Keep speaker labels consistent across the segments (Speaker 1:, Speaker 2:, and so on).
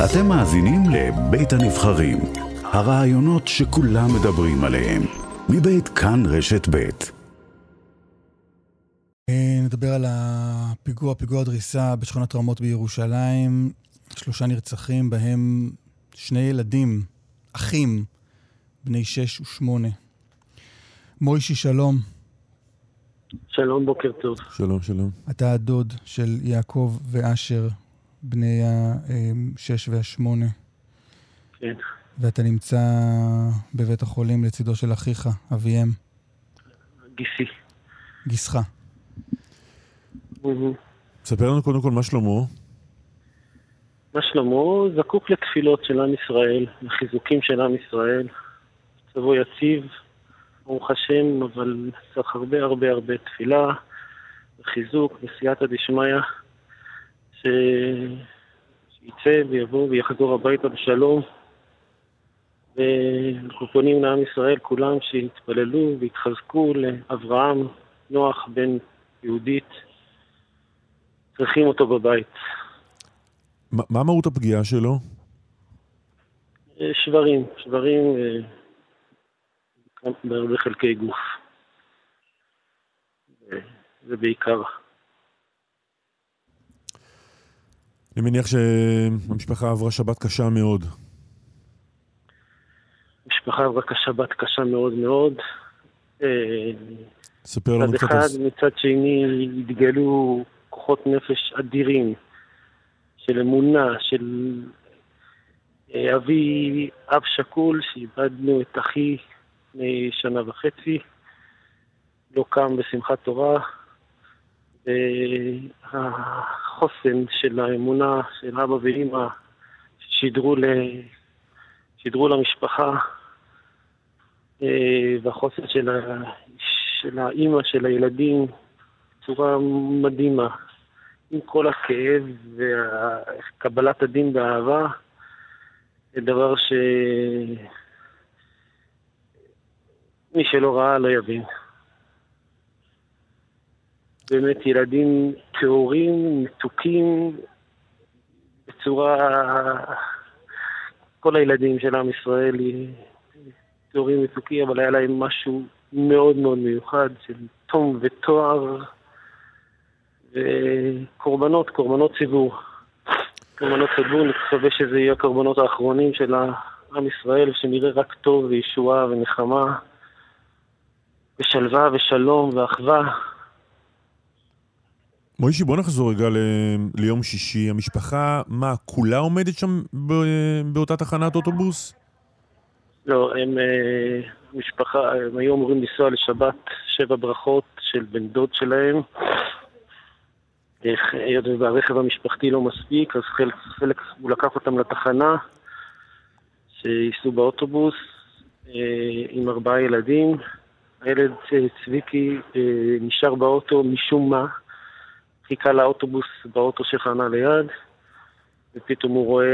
Speaker 1: אתם מאזינים לבית הנבחרים, הרעיונות שכולם מדברים עליהם, מבית כאן רשת בית.
Speaker 2: אה, נדבר על הפיגוע, פיגוע דריסה בשכונת רמות בירושלים. שלושה נרצחים, בהם שני ילדים, אחים, בני שש ושמונה. מוישי, שלום.
Speaker 3: שלום, בוקר טוב.
Speaker 4: שלום, שלום.
Speaker 2: אתה הדוד של יעקב ואשר, בני השש והשמונה.
Speaker 3: כן.
Speaker 2: ואתה נמצא בבית החולים לצידו של אחיך, אביהם.
Speaker 3: גיסי.
Speaker 2: גיסך.
Speaker 4: ספר לנו קודם כל מה שלמה.
Speaker 3: מה שלמה? זקוק לתפילות של עם ישראל, לחיזוקים של עם ישראל. מצבו יציב, ברוך השם, אבל צריך הרבה הרבה הרבה תפילה וחיזוק וסייעתא דשמיא, ש... שיצא ויבוא ויחזור הביתה בשלום. ואנחנו פונים לעם ישראל כולם שיתפללו ויתחזקו לאברהם, נוח בן יהודית. צריכים אותו בבית.
Speaker 4: מה מהות הפגיעה שלו?
Speaker 3: אה, שברים, שברים אה, בהרבה חלקי גוף. זה בעיקר.
Speaker 4: אני מניח שהמשפחה עברה שבת קשה מאוד.
Speaker 3: המשפחה עברה שבת קשה מאוד מאוד.
Speaker 4: אה, ספר לנו
Speaker 3: קצת... מצד אחד, מצד שני התגלו כוחות נפש אדירים של אמונה, של אה, אבי, אב שכול, שאיבדנו את אחי לפני שנה וחצי, לא קם בשמחת תורה, והחוסן של האמונה של אבא ואימא שידרו, ל... שידרו למשפחה, אה, והחוסן של, ה... של האימא, של הילדים, בצורה מדהימה. עם כל הכאב וקבלת הדין באהבה, זה דבר ש... מי שלא ראה לא יבין. באמת ילדים טהורים, מתוקים, בצורה... כל הילדים של עם ישראל טהורים, מתוקים, אבל היה להם משהו מאוד מאוד מיוחד של תום ותואר. וקורבנות, קורבנות ציבור. קורבנות ציבור, נקווה שזה יהיה הקורבנות האחרונים של עם ישראל, שנראה רק טוב וישועה ונחמה, ושלווה ושלום ואחווה.
Speaker 4: מוישי, בוא נחזור רגע ל... ליום שישי. המשפחה, מה, כולה עומדת שם ב... באותה תחנת אוטובוס?
Speaker 3: לא, הם, אה, משפחה, הם היו אמורים לנסוע לשבת שבע ברכות של בן דוד שלהם. היות והרכב המשפחתי לא מספיק, אז חלק, חלק הוא לקח אותם לתחנה, שייסעו באוטובוס אה, עם ארבעה ילדים. הילד אה, צביקי אה, נשאר באוטו משום מה, חיכה לאוטובוס באוטו שחנה ליד, ופתאום הוא רואה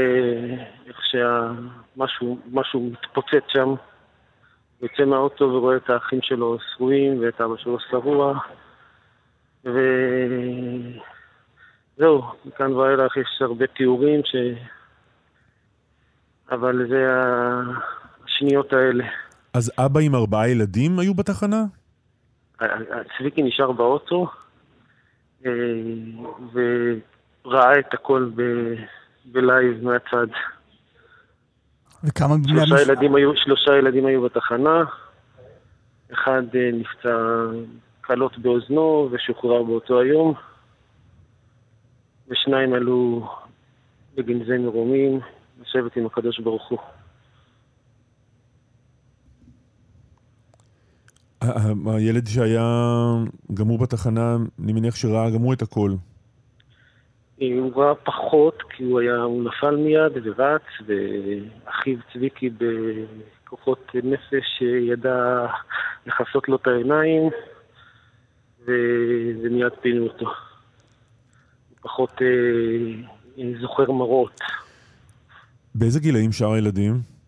Speaker 3: איך שמשהו מתפוצץ שם. יוצא מהאוטו ורואה את האחים שלו שרויים ואת אבא שלו שרוע. ו... זהו, מכאן ואילך יש הרבה תיאורים, ש... אבל זה השניות האלה.
Speaker 4: אז אבא עם ארבעה ילדים היו בתחנה?
Speaker 3: צביקי נשאר באוטו, וראה את הכל ב... בלייב מהצד.
Speaker 2: וכמה
Speaker 3: בני שלושה ילדים היו, שלושה ילדים היו בתחנה, אחד אה, נפצע קלות באוזנו ושוחרר באותו היום. ושניים עלו בגנזי מרומים, לשבת עם הקדוש ברוך הוא.
Speaker 4: הילד שהיה גמור בתחנה, אני מניח שראה גם הוא את הכל.
Speaker 3: הוא ראה פחות, כי הוא היה, הוא נפל מיד ורץ, ואחיו צביקי בכוחות נפש ידע לכסות לו את העיניים, ומיד פינו אותו. פחות אה, זוכר מראות.
Speaker 4: באיזה גילאים שאר הילדים?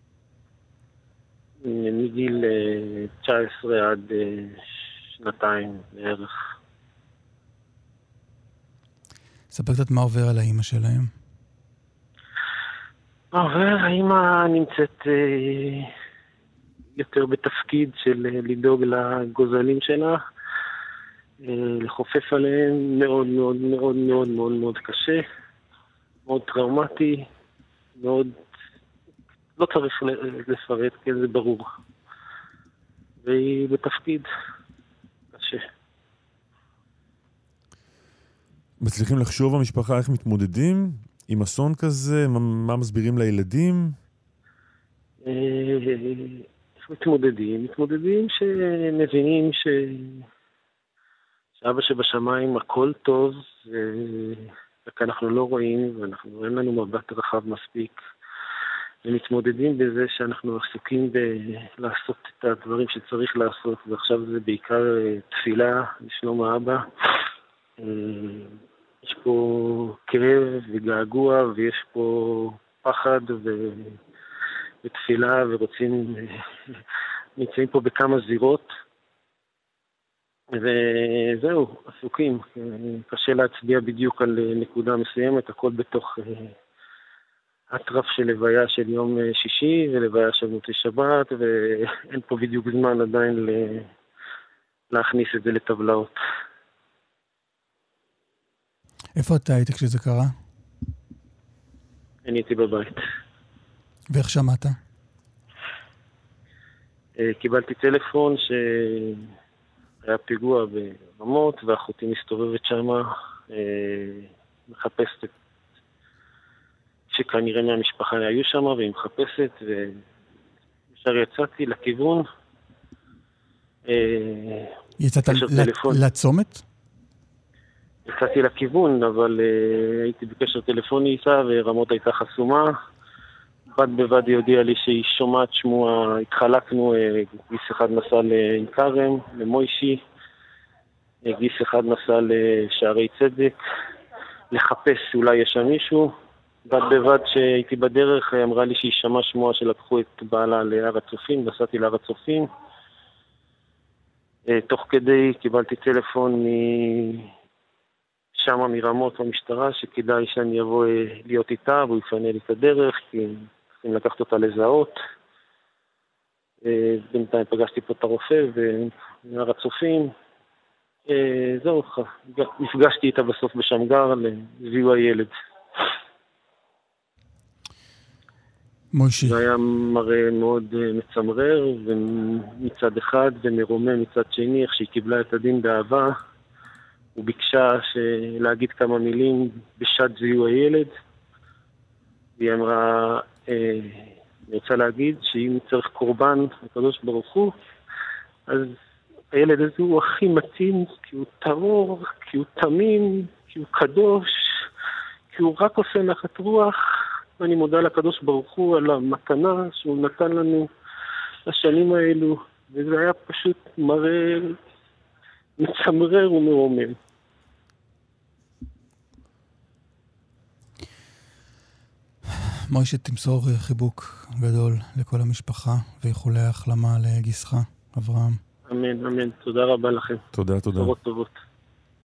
Speaker 3: מגיל 19 אה, עד אה, שנתיים בערך.
Speaker 2: ספר קצת מה עובר על האימא שלהם.
Speaker 3: והאימא נמצאת אה, יותר בתפקיד של לדאוג לגוזלים שלה, לחופף עליהם, מאוד מאוד מאוד מאוד מאוד מאוד קשה, מאוד טראומטי, מאוד... לא צריך לפרט, כן, זה ברור. והיא בתפקיד קשה.
Speaker 4: מצליחים לחשוב במשפחה איך מתמודדים עם אסון כזה? מה, מה מסבירים לילדים?
Speaker 3: איך מתמודדים? מתמודדים שמבינים ש... שאבא שבשמיים הכל טוב, רק אנחנו לא רואים, ואנחנו, אין לנו מבט רחב מספיק. ומתמודדים בזה שאנחנו עסוקים בלעשות את הדברים שצריך לעשות, ועכשיו זה בעיקר אה, תפילה לשלום האבא. אה, יש פה כאב וגעגוע ויש פה פחד ו... ותפילה ורוצים, נמצאים פה בכמה זירות. וזהו, עסוקים. קשה להצביע בדיוק על נקודה מסוימת, הכל בתוך אטרף של לוויה של יום שישי ולוויה של מוצאי שבת, ואין פה בדיוק זמן עדיין להכניס את זה לטבלאות.
Speaker 2: איפה אתה היית כשזה קרה?
Speaker 3: אני הייתי בבית.
Speaker 2: ואיך שמעת?
Speaker 3: אה, קיבלתי טלפון שהיה פיגוע ברמות, ואחותי מסתובבת שם, אה, מחפשת את... שכנראה מהמשפחה היו שם, והיא מחפשת, וישר יצאתי לכיוון.
Speaker 2: אה, יצאת לצומת?
Speaker 3: יצאתי לכיוון, אבל uh, הייתי בקשר טלפוני איתה ורמות הייתה חסומה. בד בבד היא הודיעה לי שהיא שומעת שמועה, התחלקנו, uh, גיס אחד נסע לעין כרם, למוישי, גיס אחד נסע לשערי צדק, לחפש אולי יש שם מישהו. בד בבד שהייתי בדרך, אמרה לי שהיא שמעה שמועה שלקחו את בעלה להר הצופים, נסעתי להר הצופים. Uh, תוך כדי קיבלתי טלפון מ... שם מרמות במשטרה שכדאי שאני אבוא אה, להיות איתה והוא יפנה לי את הדרך, כי צריכים לקחת אותה לזהות. אה, בינתיים פגשתי פה את הרופא ונער הצופים. אה, זהו, נפגשתי איתה בסוף בשמגר לזיהוי הילד.
Speaker 2: מוישי.
Speaker 3: זה היה מראה מאוד מצמרר, מצד אחד ומרומם מצד שני, איך שהיא קיבלה את הדין באהבה. וביקשה להגיד כמה מילים בשעת זיהוי הילד. והיא אמרה, אה, אני רוצה להגיד שאם צריך קורבן לקדוש ברוך הוא, אז הילד הזה הוא הכי מתאים, כי הוא טהור, כי הוא תמים, כי הוא קדוש, כי הוא רק עושה נחת רוח. ואני מודה לקדוש ברוך הוא על המתנה שהוא נתן לנו לשנים האלו, וזה היה פשוט מראה מצמרר ומרומם.
Speaker 2: מוישה, תמסור חיבוק גדול לכל המשפחה ואיחולי החלמה לגיסך, אברהם.
Speaker 3: אמן, אמן. תודה רבה לכם.
Speaker 4: תודה, תודה.
Speaker 3: טובות טובות.